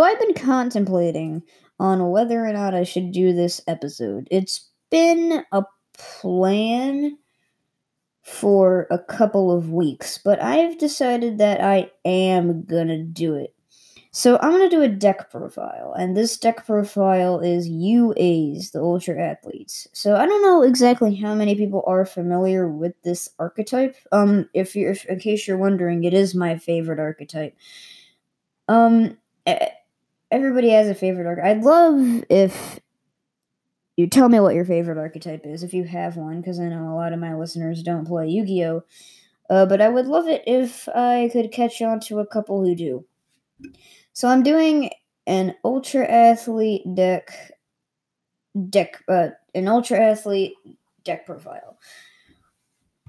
So I've been contemplating on whether or not I should do this episode. It's been a plan for a couple of weeks, but I've decided that I am gonna do it. So I'm gonna do a deck profile, and this deck profile is UAs, the Ultra Athletes. So I don't know exactly how many people are familiar with this archetype. Um, if you're, if, in case you're wondering, it is my favorite archetype. Um, everybody has a favorite archetype. I'd love if you tell me what your favorite archetype is if you have one, because I know a lot of my listeners don't play Yu Gi Oh! Uh, but I would love it if I could catch on to a couple who do. So I'm doing an Ultra Athlete deck, deck, uh, an Ultra Athlete deck profile.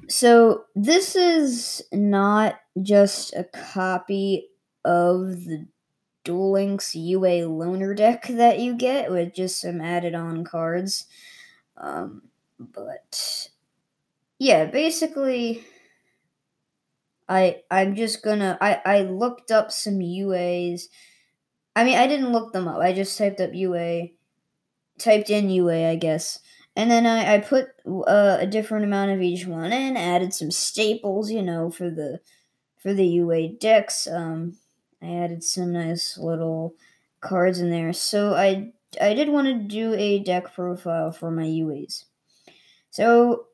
So this is not just a copy of the Duel Links UA loaner deck that you get with just some added on cards. Um, but yeah, basically I I'm just gonna I, I looked up some UAs. I mean I didn't look them up, I just typed up UA typed in UA I guess. And then I, I put uh, a different amount of each one in, added some staples, you know, for the for the UA decks. Um I added some nice little cards in there. So I I did want to do a deck profile for my UAs. So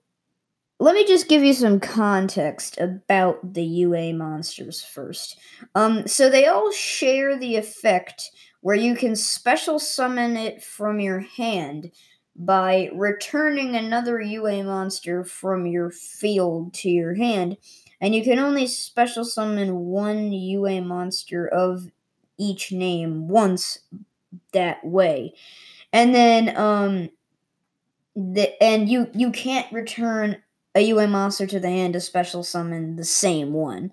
let me just give you some context about the UA monsters first. Um, so they all share the effect where you can special summon it from your hand by returning another UA monster from your field to your hand and you can only special summon one UA monster of each name once that way. And then um the and you you can't return a UA monster to the hand to special summon the same one.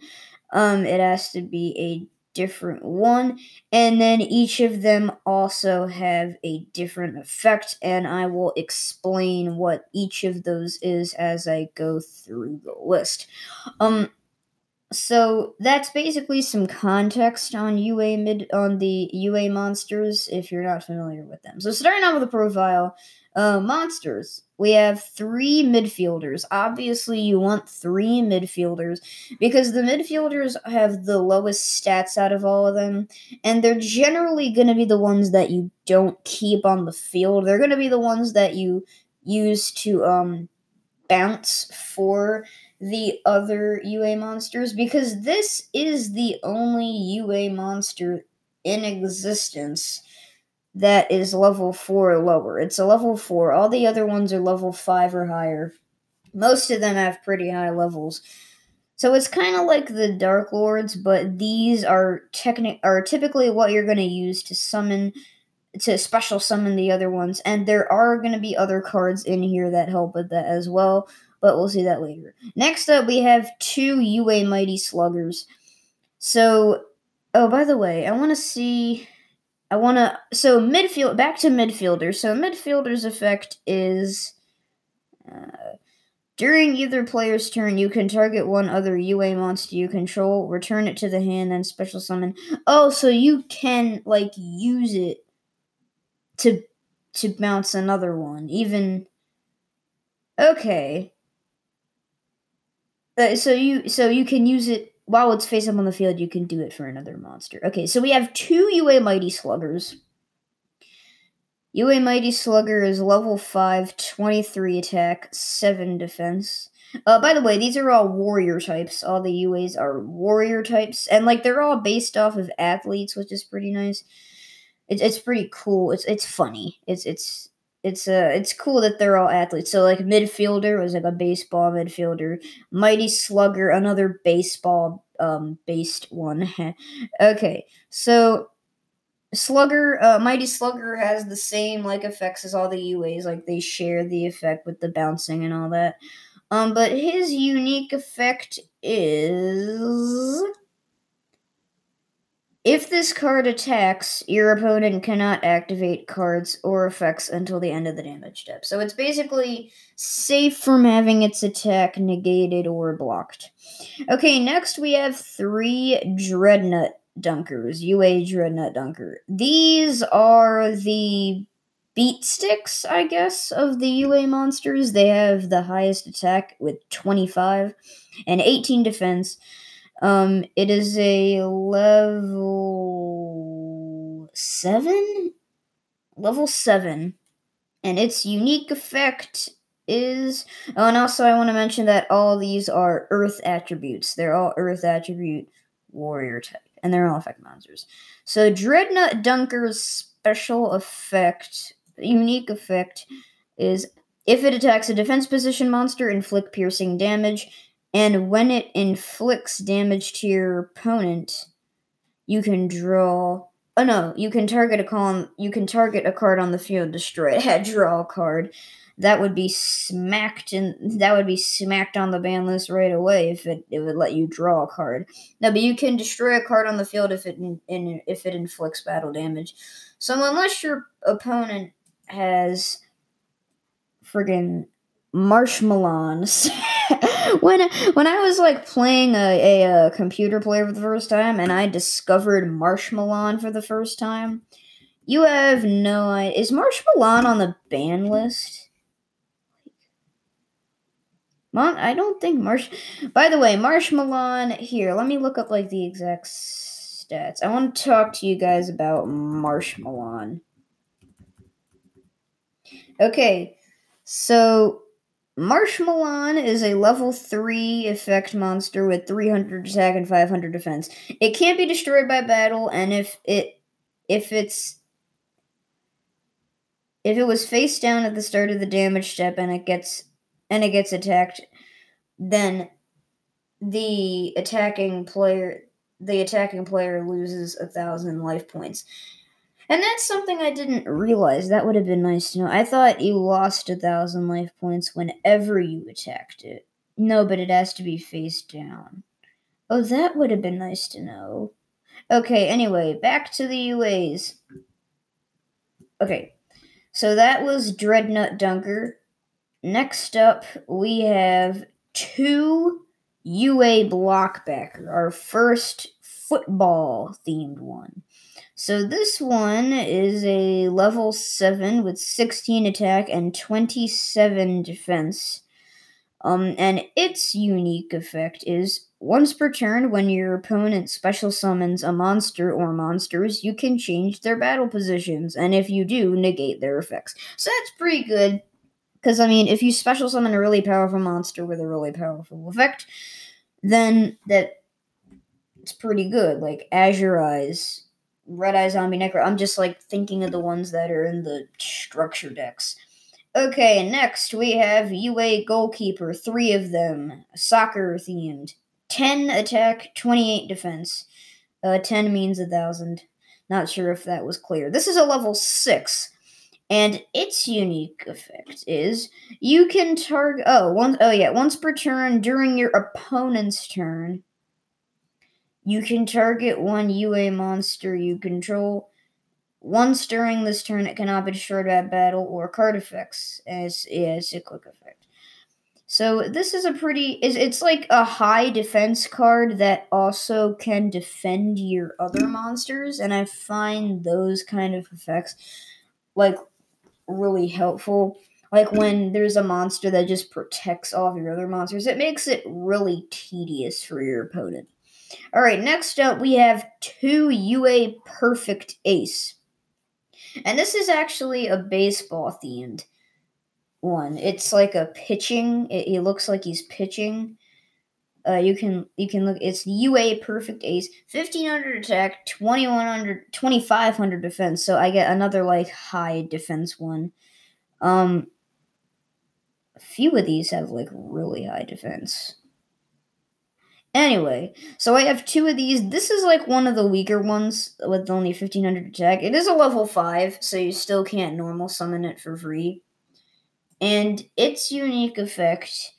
Um it has to be a different one and then each of them also have a different effect and I will explain what each of those is as I go through the list. Um so that's basically some context on UA mid on the UA monsters if you're not familiar with them. So starting out with the profile, uh, monsters. We have three midfielders. Obviously, you want three midfielders because the midfielders have the lowest stats out of all of them, and they're generally going to be the ones that you don't keep on the field. They're going to be the ones that you use to um, bounce for the other UA monsters because this is the only UA monster in existence that is level 4 or lower. It's a level 4. All the other ones are level 5 or higher. Most of them have pretty high levels. So it's kind of like the Dark Lords, but these are techni- are typically what you're going to use to summon to special summon the other ones and there are going to be other cards in here that help with that as well, but we'll see that later. Next up we have two UA Mighty Sluggers. So, oh by the way, I want to see I want to. So midfield. Back to midfielder. So midfielder's effect is. Uh, during either player's turn, you can target one other UA monster you control, return it to the hand, then special summon. Oh, so you can like use it to to bounce another one, even. Okay. Uh, so you so you can use it while it's face up on the field, you can do it for another monster. Okay, so we have two UA Mighty Sluggers. UA Mighty Slugger is level 5, 23 attack, 7 defense. Uh, by the way, these are all warrior types. All the UAs are warrior types, and like they're all based off of athletes, which is pretty nice. It's it's pretty cool. It's it's funny. It's it's it's uh it's cool that they're all athletes. So like midfielder was like a baseball midfielder. Mighty Slugger, another baseball um based one. okay, so Slugger, uh, Mighty Slugger has the same like effects as all the UAs. Like they share the effect with the bouncing and all that. Um, but his unique effect is if this card attacks, your opponent cannot activate cards or effects until the end of the damage step. So it's basically safe from having its attack negated or blocked. Okay, next we have three Dreadnought Dunkers, UA Dreadnought Dunker. These are the beat sticks, I guess, of the UA monsters. They have the highest attack with 25 and 18 defense. Um, it is a level 7? Level 7. And its unique effect is. Oh, and also, I want to mention that all these are Earth attributes. They're all Earth attribute warrior type, and they're all effect monsters. So, Dreadnought Dunker's special effect unique effect is if it attacks a defense position monster, inflict piercing damage, and when it inflicts damage to your opponent, you can draw. Oh no, you can target a column. You can target a card on the field, destroy it, draw a card. That would be smacked in. That would be smacked on the ban list right away if it, it would let you draw a card. No, but you can destroy a card on the field if it in, in if it inflicts battle damage. So unless your opponent has friggin' Marshmallons. when when I was like playing a, a, a, computer player for the first time and I discovered Marshmallon for the first time, you have no idea. Is Marshmallon on the ban list? Mom, I don't think Marsh. By the way, Marshmallon. Here, let me look up like the exact stats. I want to talk to you guys about Marshmallon. Okay, so Marshmallon is a level 3 effect monster with 300 attack and 500 defense. It can't be destroyed by battle, and if it if it's if it was face down at the start of the damage step and it gets and it gets attacked, then the attacking player the attacking player loses a thousand life points. And that's something I didn't realize. That would have been nice to know. I thought you lost a thousand life points whenever you attacked it. No, but it has to be face down. Oh, that would have been nice to know. Okay, anyway, back to the UAs. Okay, so that was Dreadnought Dunker. Next up, we have two UA Blockbacker, our first football themed one. So this one is a level 7 with 16 attack and 27 defense. Um, and its unique effect is once per turn, when your opponent special summons a monster or monsters, you can change their battle positions, and if you do, negate their effects. So that's pretty good. Because, I mean, if you special summon a really powerful monster with a really powerful effect, then that it's pretty good. Like Azure Eyes Red Eye Zombie Necro. I'm just like thinking of the ones that are in the structure decks. Okay, next we have UA Goalkeeper, three of them, soccer themed. 10 attack, 28 defense. Uh, 10 means a thousand. Not sure if that was clear. This is a level 6. And its unique effect is you can target oh once oh yeah, once per turn during your opponent's turn, you can target one UA monster you control. Once during this turn, it cannot be destroyed by battle or card effects, as as a quick effect. So this is a pretty is it's like a high defense card that also can defend your other monsters, and I find those kind of effects like really helpful. Like when there's a monster that just protects all of your other monsters, it makes it really tedious for your opponent. All right, next up we have two UA Perfect Ace. And this is actually a baseball themed one. It's like a pitching. It, looks like he's pitching. Uh, you can you can look. It's UA Perfect Ace, fifteen hundred attack, 2100, 2500 defense. So I get another like high defense one. Um, a few of these have like really high defense. Anyway, so I have two of these. This is like one of the weaker ones with only 1500 attack. It is a level 5, so you still can't normal summon it for free. And its unique effect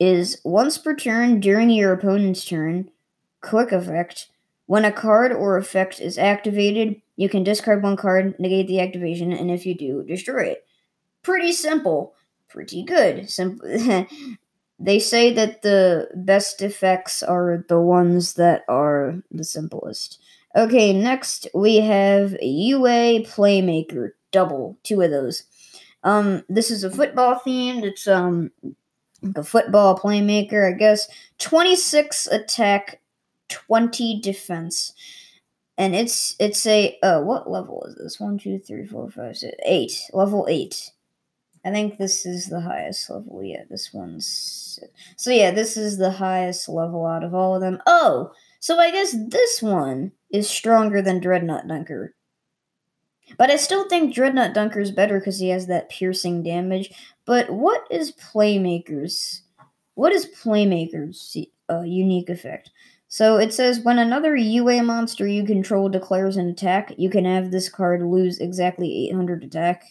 is once per turn during your opponent's turn, quick effect. When a card or effect is activated, you can discard one card, negate the activation, and if you do, destroy it. Pretty simple. Pretty good. Simple. They say that the best effects are the ones that are the simplest. Okay, next we have UA Playmaker double, two of those. Um, this is a football themed. It's um a football playmaker, I guess. Twenty six attack, twenty defense, and it's it's a uh what level is this? One, two, three, four, five, six, eight. Level eight. I think this is the highest level. Yeah, this one's so yeah, this is the highest level out of all of them. Oh, so I guess this one is stronger than Dreadnought Dunker. But I still think Dreadnought Dunker is better because he has that piercing damage. But what is Playmaker's? What is Playmaker's uh, unique effect? So it says when another UA monster you control declares an attack, you can have this card lose exactly 800 attack,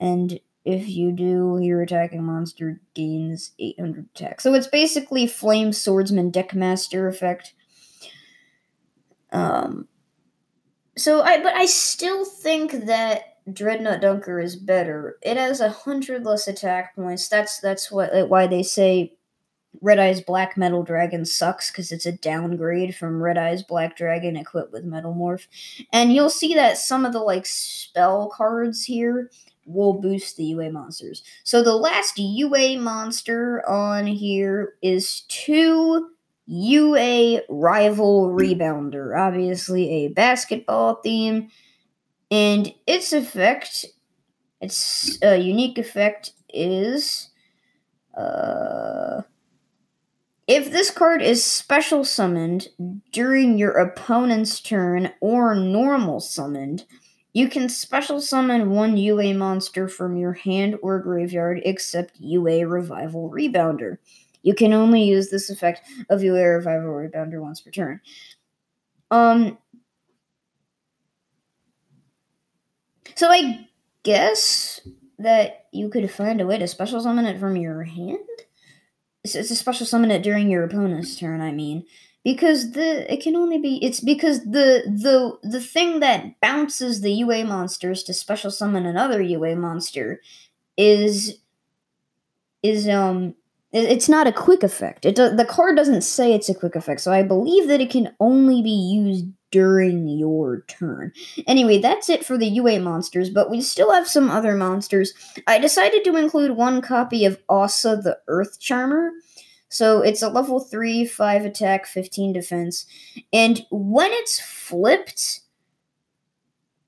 and if you do, your attacking monster gains 800 attack. So it's basically Flame Swordsman Deckmaster effect. Um, so I, but I still think that Dreadnought Dunker is better. It has a hundred less attack points. That's that's what why they say Red Eyes Black Metal Dragon sucks because it's a downgrade from Red Eyes Black Dragon equipped with Metal Morph. And you'll see that some of the like spell cards here will boost the UA monsters. So the last UA monster on here is two UA Rival Rebounder, obviously a basketball theme, and its effect, its uh, unique effect is, uh, if this card is special summoned during your opponent's turn or normal summoned, you can special summon one UA monster from your hand or graveyard except UA Rival Rebounder. You can only use this effect of UA Rival Rebounder once per turn. Um. So I guess that you could find a way to special summon it from your hand. It's, it's a special summon it during your opponent's turn. I mean, because the it can only be it's because the the the thing that bounces the UA monsters to special summon another UA monster is is um it's not a quick effect. It do, the card doesn't say it's a quick effect, so I believe that it can only be used during your turn. Anyway, that's it for the UA monsters, but we still have some other monsters. I decided to include one copy of Aussa the Earth Charmer. So it's a level 3, 5 attack, 15 defense. And when it's flipped,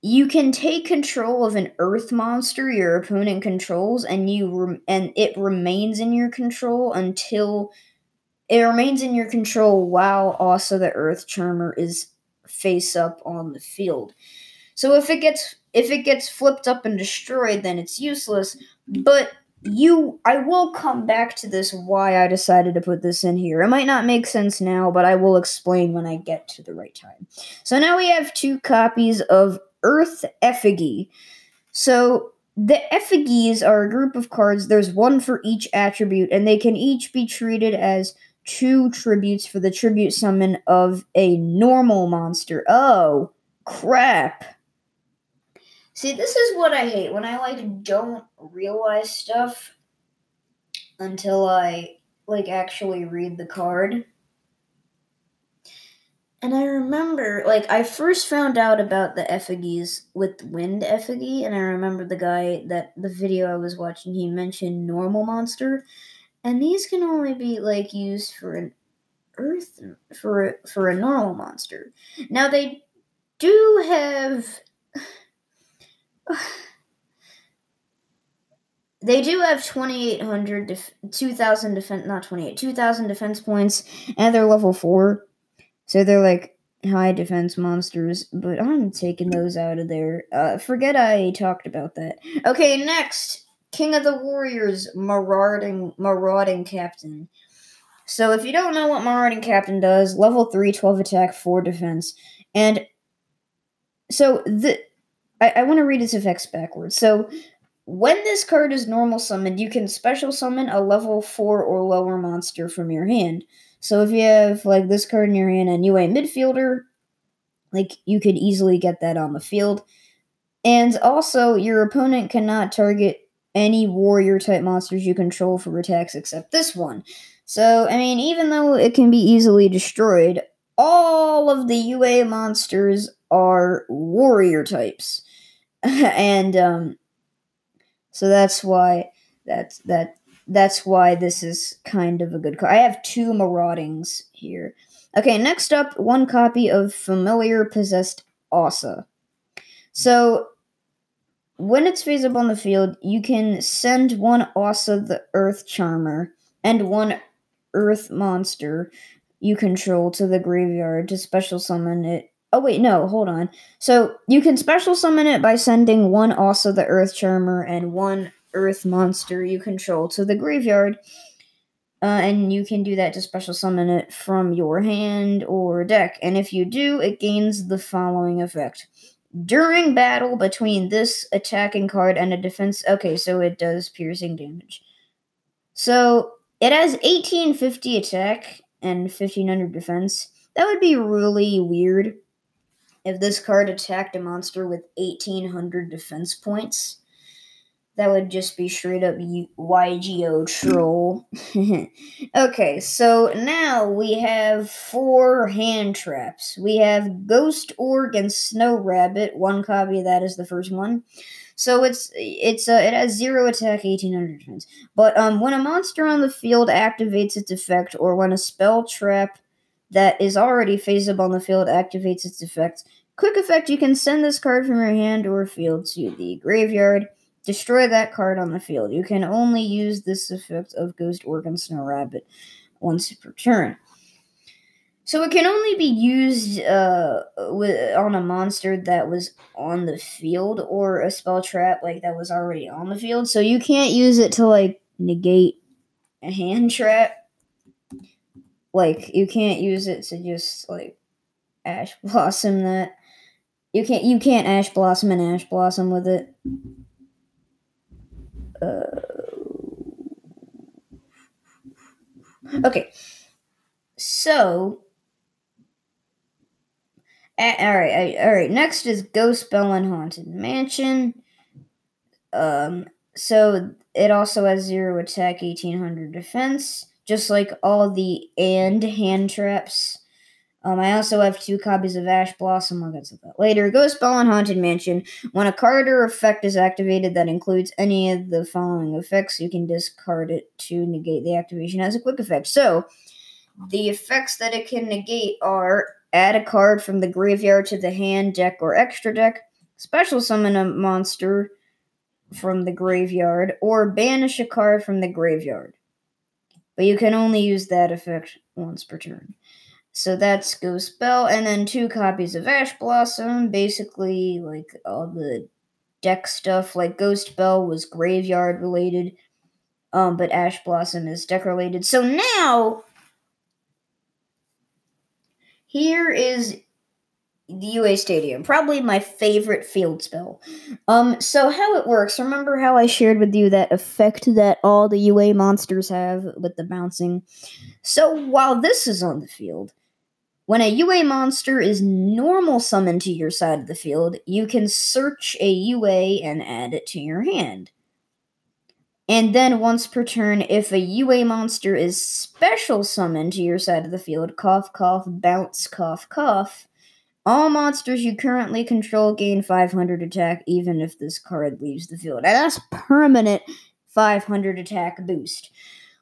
you can take control of an earth monster your opponent controls and you and it remains in your control until it remains in your control while Aussa the earth charmer is face up on the field. So if it gets if it gets flipped up and destroyed then it's useless, but you I will come back to this why I decided to put this in here. It might not make sense now, but I will explain when I get to the right time. So now we have two copies of Earth Effigy. So the effigies are a group of cards. There's one for each attribute, and they can each be treated as two tributes for the tribute summon of a normal monster. Oh, crap. See, this is what I hate when I like don't realize stuff until I like actually read the card. And I remember, like, I first found out about the effigies with Wind Effigy, and I remember the guy that the video I was watching, he mentioned Normal Monster, and these can only be, like, used for an Earth, for, for a normal monster. Now, they do have they do have 2800 def- 2000 defense not 28 2000 defense points and they're level 4 so they're like high defense monsters but i'm taking those out of there. Uh, forget i talked about that. Okay next king of the warriors marauding marauding captain so if you don't know what marauding captain does level 3 12 attack 4 defense and so the I, I want to read its effects backwards. So, when this card is normal summoned, you can special summon a level 4 or lower monster from your hand. So, if you have, like, this card in your hand and you a midfielder, like, you could easily get that on the field. And also, your opponent cannot target any warrior type monsters you control for attacks except this one. So, I mean, even though it can be easily destroyed, all of the UA monsters are warrior types. and um so that's why that's that that's why this is kind of a good card. I have two maraudings here. Okay, next up, one copy of Familiar Possessed Aussa. So when it's up on the field, you can send one Aussa the Earth Charmer and one Earth Monster you control to the graveyard to special summon it. Oh wait, no, hold on. So you can special summon it by sending one Aussa the Earth Charmer and one Earth Monster you control to the graveyard. Uh, and you can do that to special summon it from your hand or deck. And if you do, it gains the following effect. During battle between this attacking card and a defense. Okay, so it does piercing damage. So it has 1850 attack and 1500 defense. That would be really weird if this card attacked a monster with 1800 defense points. That would just be straight up YGO troll. okay, so now we have four hand traps. We have Ghost Orc and Snow Rabbit. One copy of that is the first one. So it's it's uh, it has zero attack, eighteen hundred defense. But um, when a monster on the field activates its effect, or when a spell trap that is already phase up on the field activates its effect, quick effect, you can send this card from your hand or field to the graveyard. Destroy that card on the field. You can only use this effect of Ghost Orc and Snow Rabbit once per turn. So it can only be used uh, with, on a monster that was on the field or a spell trap like that was already on the field. So you can't use it to like negate a hand trap. Like you can't use it to just like ash blossom that. You can't you can't ash blossom and ash blossom with it. Uh, okay. So all right, all right. Next is Ghost Bell and Haunted Mansion. Um, so it also has zero attack, eighteen hundred defense, just like all the and hand traps. Um, I also have two copies of Ash Blossom. I'll get to that later. Ghost Bell and Haunted Mansion. When a card or effect is activated that includes any of the following effects, you can discard it to negate the activation as a quick effect. So, the effects that it can negate are add a card from the graveyard to the hand, deck, or extra deck, special summon a monster from the graveyard, or banish a card from the graveyard. But you can only use that effect once per turn. So that's Ghost Bell, and then two copies of Ash Blossom, basically like all the deck stuff. Like Ghost Bell was graveyard related, um, but Ash Blossom is deck related. So now here is the UA Stadium, probably my favorite field spell. Um, so how it works? Remember how I shared with you that effect that all the UA monsters have with the bouncing? So while this is on the field, when a UA monster is normal summoned to your side of the field, you can search a UA and add it to your hand. And then once per turn, if a UA monster is special summoned to your side of the field, cough, cough, bounce, cough, cough, all monsters you currently control gain 500 attack, even if this card leaves the field. And that's permanent 500 attack boost.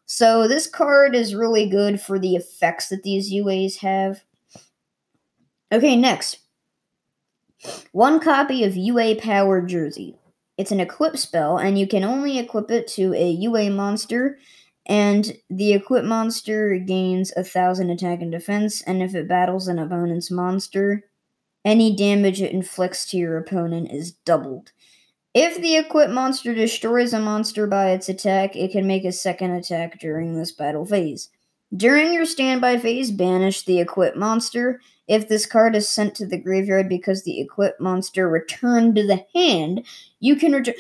So this card is really good for the effects that these UAs have. Okay, next. One copy of UA Power Jersey. It's an equip spell, and you can only equip it to a UA monster, and the equip monster gains a thousand attack and defense, and if it battles an opponent's monster, any damage it inflicts to your opponent is doubled. If the equip monster destroys a monster by its attack, it can make a second attack during this battle phase. During your standby phase, banish the equip monster. If this card is sent to the graveyard because the equip monster returned to the hand, you can return.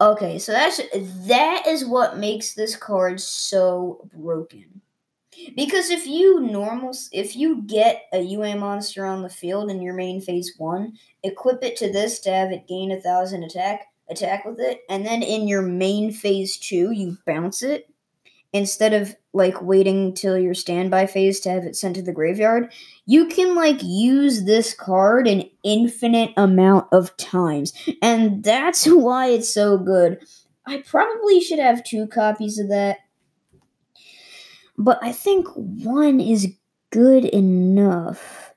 Okay, so that's that is what makes this card so broken. Because if you normal if you get a UA monster on the field in your main phase one, equip it to this to have it gain a thousand attack attack with it, and then in your main phase two you bounce it instead of like waiting till your standby phase to have it sent to the graveyard, you can like use this card an infinite amount of times. And that's why it's so good. I probably should have two copies of that. But I think one is good enough.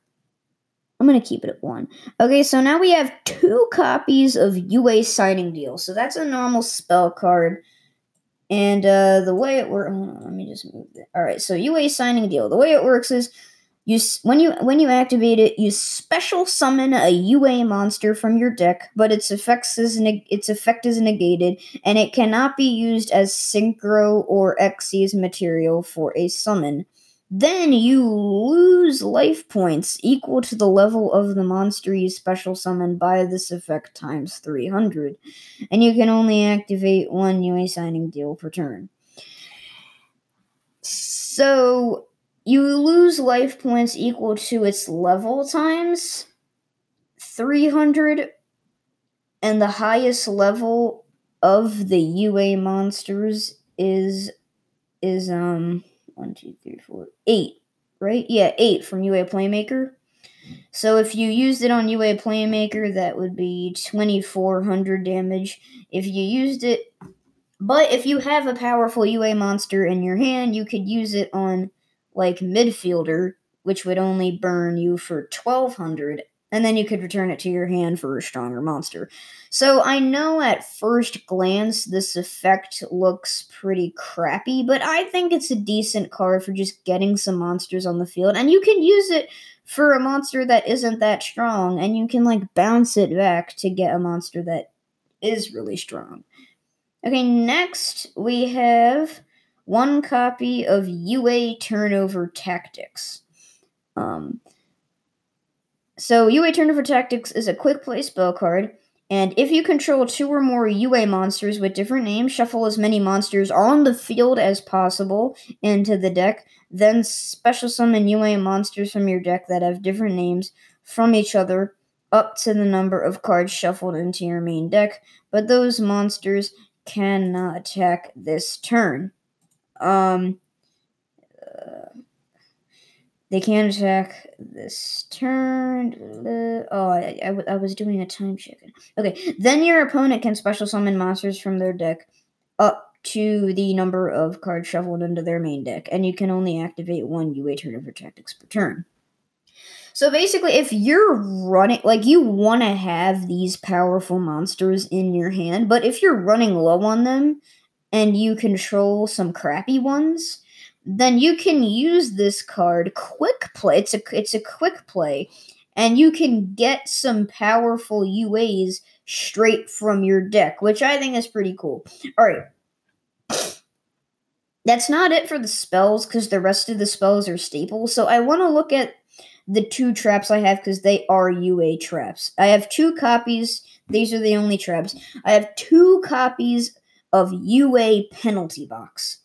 I'm going to keep it at one. Okay, so now we have two copies of UA Signing Deal. So that's a normal spell card. And uh, the way it works, let me just move it. All right, so UA signing deal. The way it works is you when you when you activate it, you special summon a UA monster from your deck, but its effects is neg- its effect is negated, and it cannot be used as synchro or Xyz material for a summon. Then you lose life points equal to the level of the monster you special summon by this effect times 300. And you can only activate one UA signing deal per turn. So you lose life points equal to its level times 300 and the highest level of the UA monsters is is um one, two, three, four, eight, right? Yeah, eight from UA Playmaker. So if you used it on UA Playmaker, that would be 2400 damage. If you used it, but if you have a powerful UA monster in your hand, you could use it on like midfielder, which would only burn you for 1200 and then you could return it to your hand for a stronger monster. So I know at first glance this effect looks pretty crappy, but I think it's a decent card for just getting some monsters on the field, and you can use it for a monster that isn't that strong, and you can like bounce it back to get a monster that is really strong. Okay, next we have one copy of UA Turnover Tactics. Um, so UA Turnover Tactics is a quick play spell card, and if you control two or more UA monsters with different names, shuffle as many monsters on the field as possible into the deck, then special summon UA monsters from your deck that have different names from each other up to the number of cards shuffled into your main deck, but those monsters cannot attack this turn. Um, they can attack this turn. Oh, I, was doing a time check. Okay, then your opponent can special summon monsters from their deck up to the number of cards shuffled into their main deck, and you can only activate one UA Turnover Tactics per turn. So basically, if you're running, like, you want to have these powerful monsters in your hand, but if you're running low on them and you control some crappy ones, then you can use this card quick play. It's a it's a quick play, and you can get some powerful UAs straight from your deck, which I think is pretty cool. All right. That's not it for the spells because the rest of the spells are staples. So I want to look at the two traps I have because they are UA traps. I have two copies. These are the only traps. I have two copies of UA penalty box.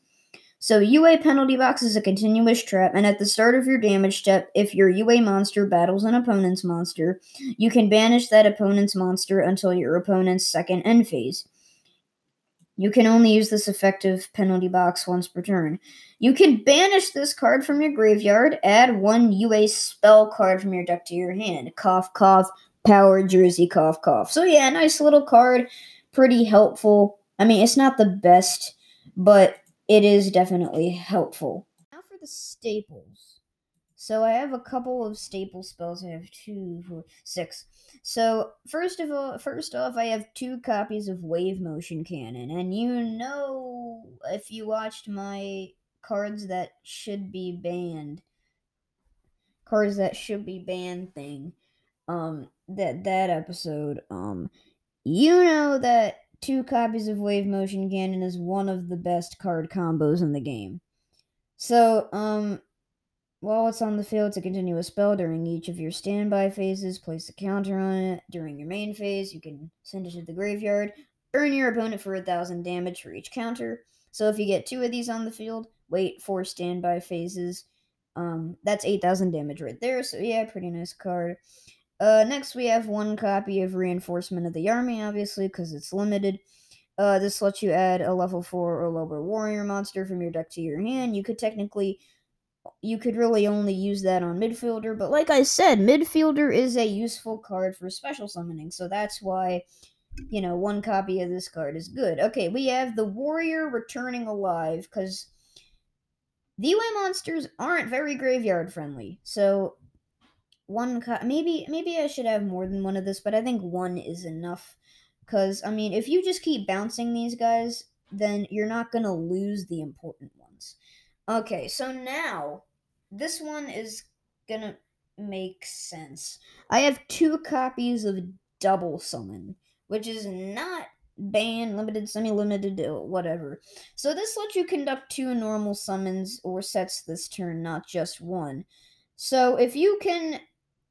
So UA penalty box is a continuous trap, and at the start of your damage step, if your UA monster battles an opponent's monster, you can banish that opponent's monster until your opponent's second end phase. You can only use this effective penalty box once per turn. You can banish this card from your graveyard, add one UA spell card from your deck to your hand. Cough, cough, power jersey, cough, cough. So, yeah, nice little card. Pretty helpful. I mean, it's not the best, but it is definitely helpful. Now for the staples. So I have a couple of staple spells. I have two, four, six. So first of all, first off, I have two copies of Wave Motion Cannon, and you know if you watched my cards that should be banned, cards that should be banned thing, um, that that episode, um, you know that two copies of Wave Motion Cannon is one of the best card combos in the game. So, um, while it's on the field to continue a spell during each of your standby phases, place a counter on it. During your main phase, you can send it to the graveyard. Burn your opponent for a thousand damage for each counter. So if you get two of these on the field, wait for standby phases. Um, that's 8,000 damage right there. So yeah, pretty nice card. Uh, next, we have one copy of Reinforcement of the Army, obviously, because it's limited. Uh, this lets you add a level 4 or lower warrior monster from your deck to your hand. You could technically, you could really only use that on midfielder, but like I said, midfielder is a useful card for special summoning, so that's why, you know, one copy of this card is good. Okay, we have the warrior returning alive, because the UA monsters aren't very graveyard friendly, so one co- maybe maybe I should have more than one of this, but I think one is enough. Cause I mean, if you just keep bouncing these guys, then you're not gonna lose the important ones. Okay, so now this one is gonna make sense. I have two copies of Double Summon, which is not banned, limited, semi-limited, uh, whatever. So this lets you conduct two normal summons or sets this turn, not just one. So if you can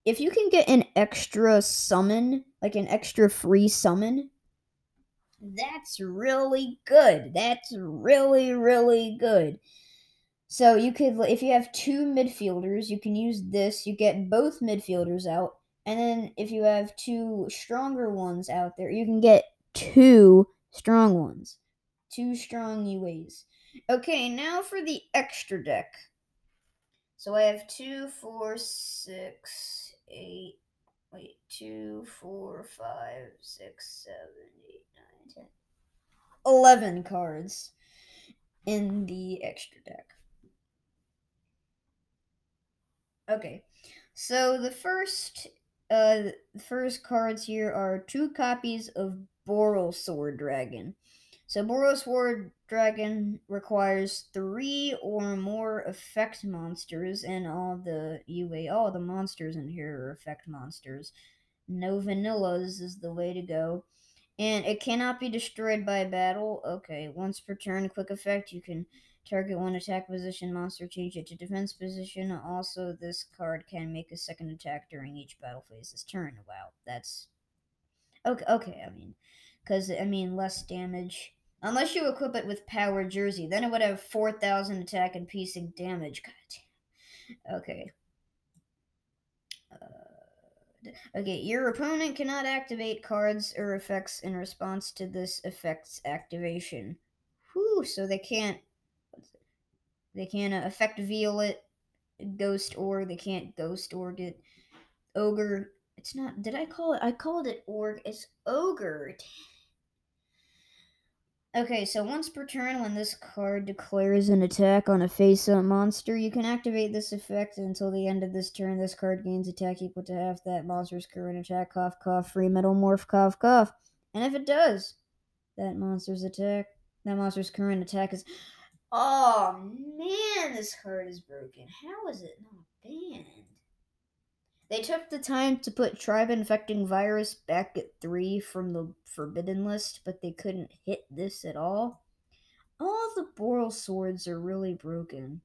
if you can get an extra summon, like an extra free summon, that's really good. That's really, really good. So you could, if you have two midfielders, you can use this. You get both midfielders out. And then if you have two stronger ones out there, you can get two strong ones. Two strong UAs. Okay, now for the extra deck. So I have two, four, six, eight, wait, two, four, five, six, seven, eight, nine, ten, eleven cards in the extra deck. Okay, so the first, uh, the first cards here are two copies of Borrelsword Dragon. So Borrelsword Dragon requires three or more effect monsters, and all the UA, all the monsters in here are effect monsters. No vanillas is the way to go. And it cannot be destroyed by battle. Okay, once per turn, quick effect, you can target one attack position monster, change it to defense position. Also, this card can make a second attack during each battle phase this turn. Wow, that's okay. Okay, I mean, because I mean less damage Unless you equip it with Power Jersey, then it would have 4,000 attack and piecing damage. God. Okay. Uh, okay, your opponent cannot activate cards or effects in response to this effect's activation. Whew, so they can't. They can't uh, Effect Veiler, Ghost Org. They can't Ghost Org it. Ogre. It's not. Did I call it? I called it Org. It's Ogre. Okay, so once per turn, when this card declares an attack on a face-up monster, you can activate this effect until the end of this turn. This card gains attack equal to half that monster's current attack. Cough, cough, free metal morph, cough, cough. And if it does, that monster's attack, that monster's current attack is. Oh man, this card is broken. How is it not banned? They took the time to put tribe infecting virus back at 3 from the forbidden list, but they couldn't hit this at all. All the Borrelswords are really broken.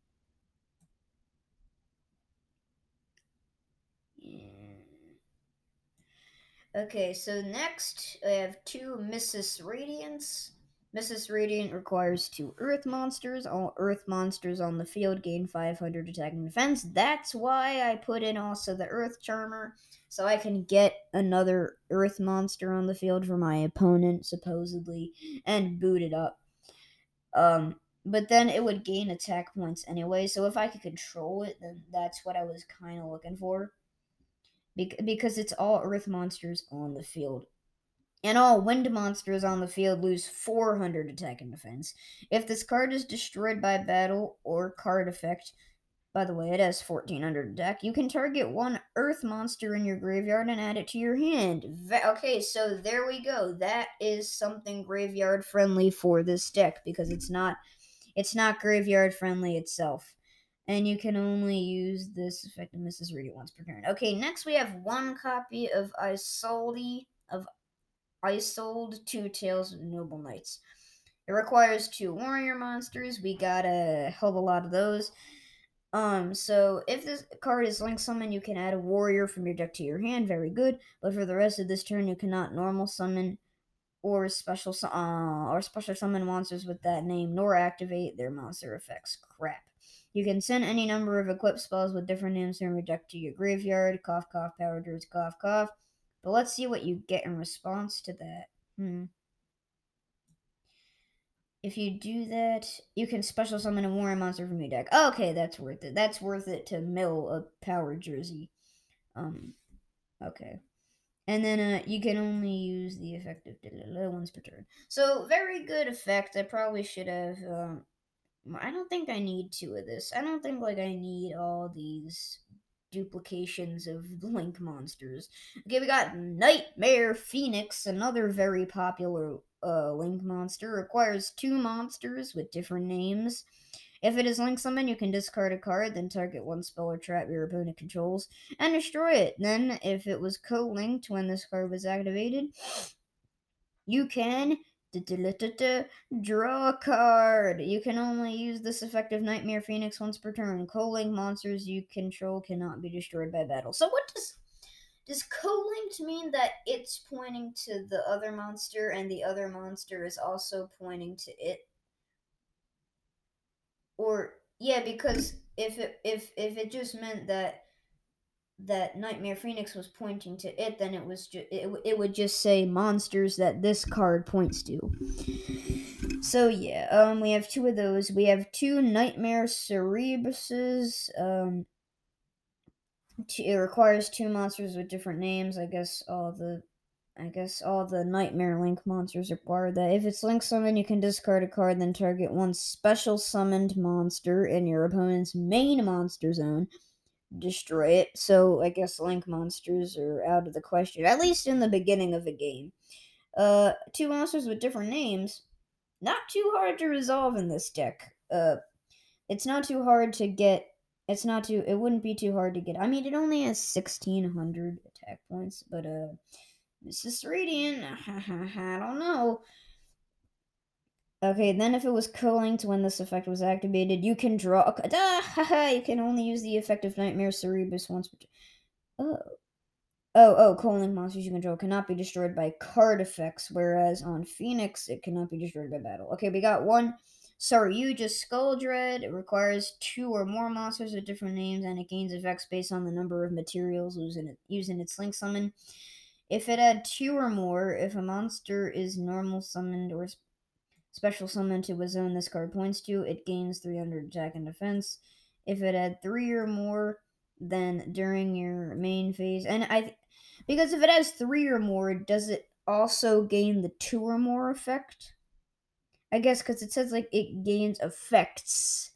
Yeah. Okay, so next I have two Mrs. Radiance. Mrs. Radiant requires two Earth monsters. All Earth monsters on the field gain 500 attack and defense. That's why I put in Aussa the Earth Charmer, so I can get another Earth monster on the field for my opponent, supposedly, and boot it up. Um, but then it would gain attack points anyway, so if I could control it, then that's what I was kind of looking for. Be- because it's all Earth monsters on the field and all wind monsters on the field lose 400 attack and defense. If this card is destroyed by battle or card effect, by the way, it has 1400 attack, you can target one earth monster in your graveyard and add it to your hand. okay, so there we go. That is something graveyard friendly for this deck because it's not it's not graveyard friendly itself. And you can only use this effect and Mrs. Rudy once per turn. Okay, next we have one copy of Isolde of Isolde two Tales of Noble Knights. It requires two warrior monsters. We got a hell of a lot of those. Um, so if this card is link summon, you can add a warrior from your deck to your hand. Very good. But for the rest of this turn, you cannot normal summon or special uh, or special summon monsters with that name, nor activate their monster effects. Crap. You can send any number of equipped spells with different names from your deck to your graveyard. Cough, cough, power jersey, cough, cough. But let's see what you get in response to that. Hmm. if you do that, you can special summon a warrior monster from your deck. Okay, that's worth it. That's worth it to mill a power jersey. Um, okay. And then uh, you can only use the effect effective once per turn. So very good effect. I probably should have. Um, I don't think I need two of this. I don't think like I need all these duplications of Link monsters. Okay, we got Knightmare Phoenix, another very popular uh, Link monster. Requires two monsters with different names. If it is Link Summon, you can discard a card, then target one spell or trap your opponent controls, and destroy it. Then, if it was co-linked when this card was activated, you can Draw a card. You can only use this effective Knightmare Phoenix once per turn. Co-link monsters you control cannot be destroyed by battle. So what does does co-linked mean that it's pointing to the other monster and the other monster is also pointing to it? Or yeah, because if it if if it just meant that that Knightmare Phoenix was pointing to it, then it was ju- it, it would just say monsters that this card points to. So yeah, um, we have two of those. We have two Knightmare Cerebuses. Um, it requires two monsters with different names. I guess all the, I guess all the Knightmare Link monsters require that. If it's Link Summon, you can discard a card, then target one special summoned monster in your opponent's main monster zone destroy it. So I guess link monsters are out of the question, at least in the beginning of a game. Uh, two monsters with different names, not too hard to resolve in this deck. Uh, it's not too hard to get. It's not too. It wouldn't be too hard to get. I mean, it only has sixteen hundred attack points, but uh, Mrs. Radiant, I don't know. Okay, then if it was co-linked when this effect was activated, you can draw a ah, you can only use the effect of Knightmare Cerebus once per Oh. Oh, oh, co-link monsters you control cannot be destroyed by card effects, whereas on Phoenix it cannot be destroyed by battle. Okay, we got one Saryuja Skull Dread. It requires two or more monsters with different names, and it gains effects based on the number of materials using, it, using its Link Summon. If it had two or more, if a monster is normal summoned or special summon to a zone this card points to, it gains 300 attack and defense. If it had three or more, then during your main phase, and I, because if it has three or more, does it also gain the two or more effect? I guess because it says like it gains effects,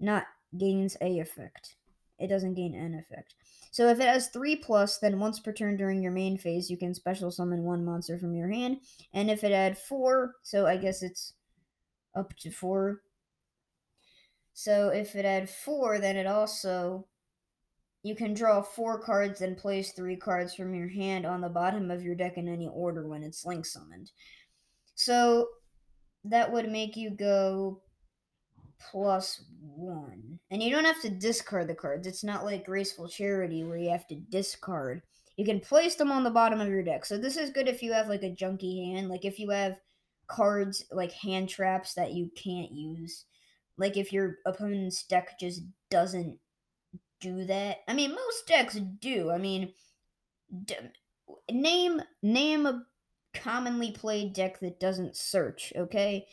not gains a effect. It doesn't gain an effect. So if it has three plus, then once per turn during your main phase, you can special summon one monster from your hand. And if it had four, so I guess it's up to four. So if it had four, then it also you can draw four cards and place three cards from your hand on the bottom of your deck in any order when it's link summoned. So that would make you go plus one. And you don't have to discard the cards. It's not like Graceful Charity where you have to discard. You can place them on the bottom of your deck. So this is good if you have like a junky hand. Like if you have cards like hand traps that you can't use. Like if your opponent's deck just doesn't do that. I mean, most decks do. I mean, d- name name a commonly played deck that doesn't search, okay?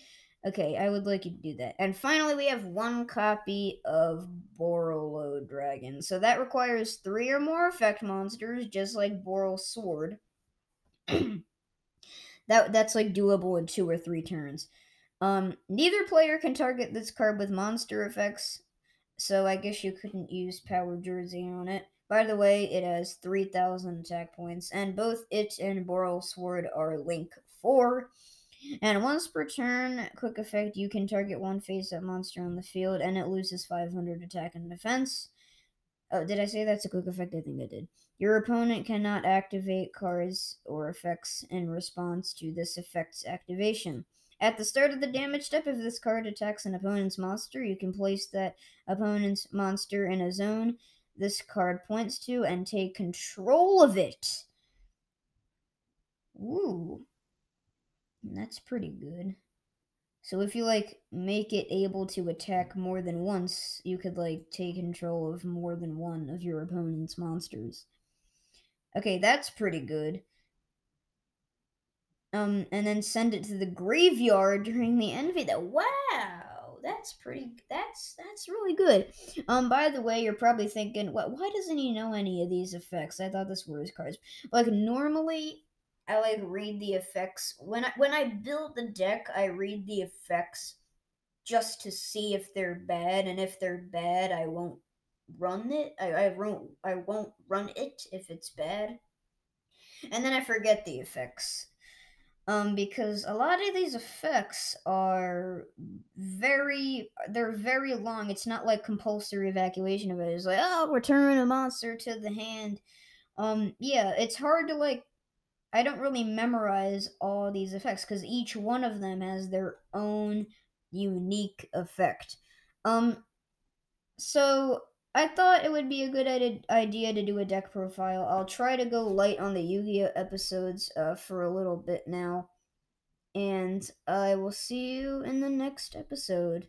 Okay, I would like you to do that. And finally, we have one copy of Borreload Dragon. So that requires three or more effect monsters, just like Borrelsword. that that's like doable in two or three turns. Um, neither player can target this card with monster effects, so I guess you couldn't use Power Jersey on it. By the way, it has 3,000 attack points, and both it and Borrelsword are Link 4. And once per turn, quick effect, you can target one face up monster on the field, and it loses 500 attack and defense. Oh, did I say that's a quick effect? I think I did. Your opponent cannot activate cards or effects in response to this effect's activation. At the start of the damage step, if this card attacks an opponent's monster, you can place that opponent's monster in a zone this card points to and take control of it. Ooh. That's pretty good. So if you like make it able to attack more than once, you could like take control of more than one of your opponent's monsters. Okay, that's pretty good. um, and then send it to the graveyard during the end it. Wow, that's pretty. That's that's really good. Um, by the way, you're probably thinking, what? Why doesn't he know any of these effects? I thought this were his cards. Like normally, I like read the effects when I when I build the deck. I read the effects just to see if they're bad, and if they're bad, I won't run it. I, I won't I won't run it if it's bad. And then I forget the effects. Um, because a lot of these effects are very they're very long. It's not like compulsory evacuation of it. It's like, oh, return a monster to the hand. Um, yeah, it's hard to like I don't really memorize all these effects because each one of them has their own unique effect. Um, so I thought it would be a good idea to do a deck profile. I'll try to go light on the Yu-Gi-Oh episodes uh, for a little bit now, and I will see you in the next episode.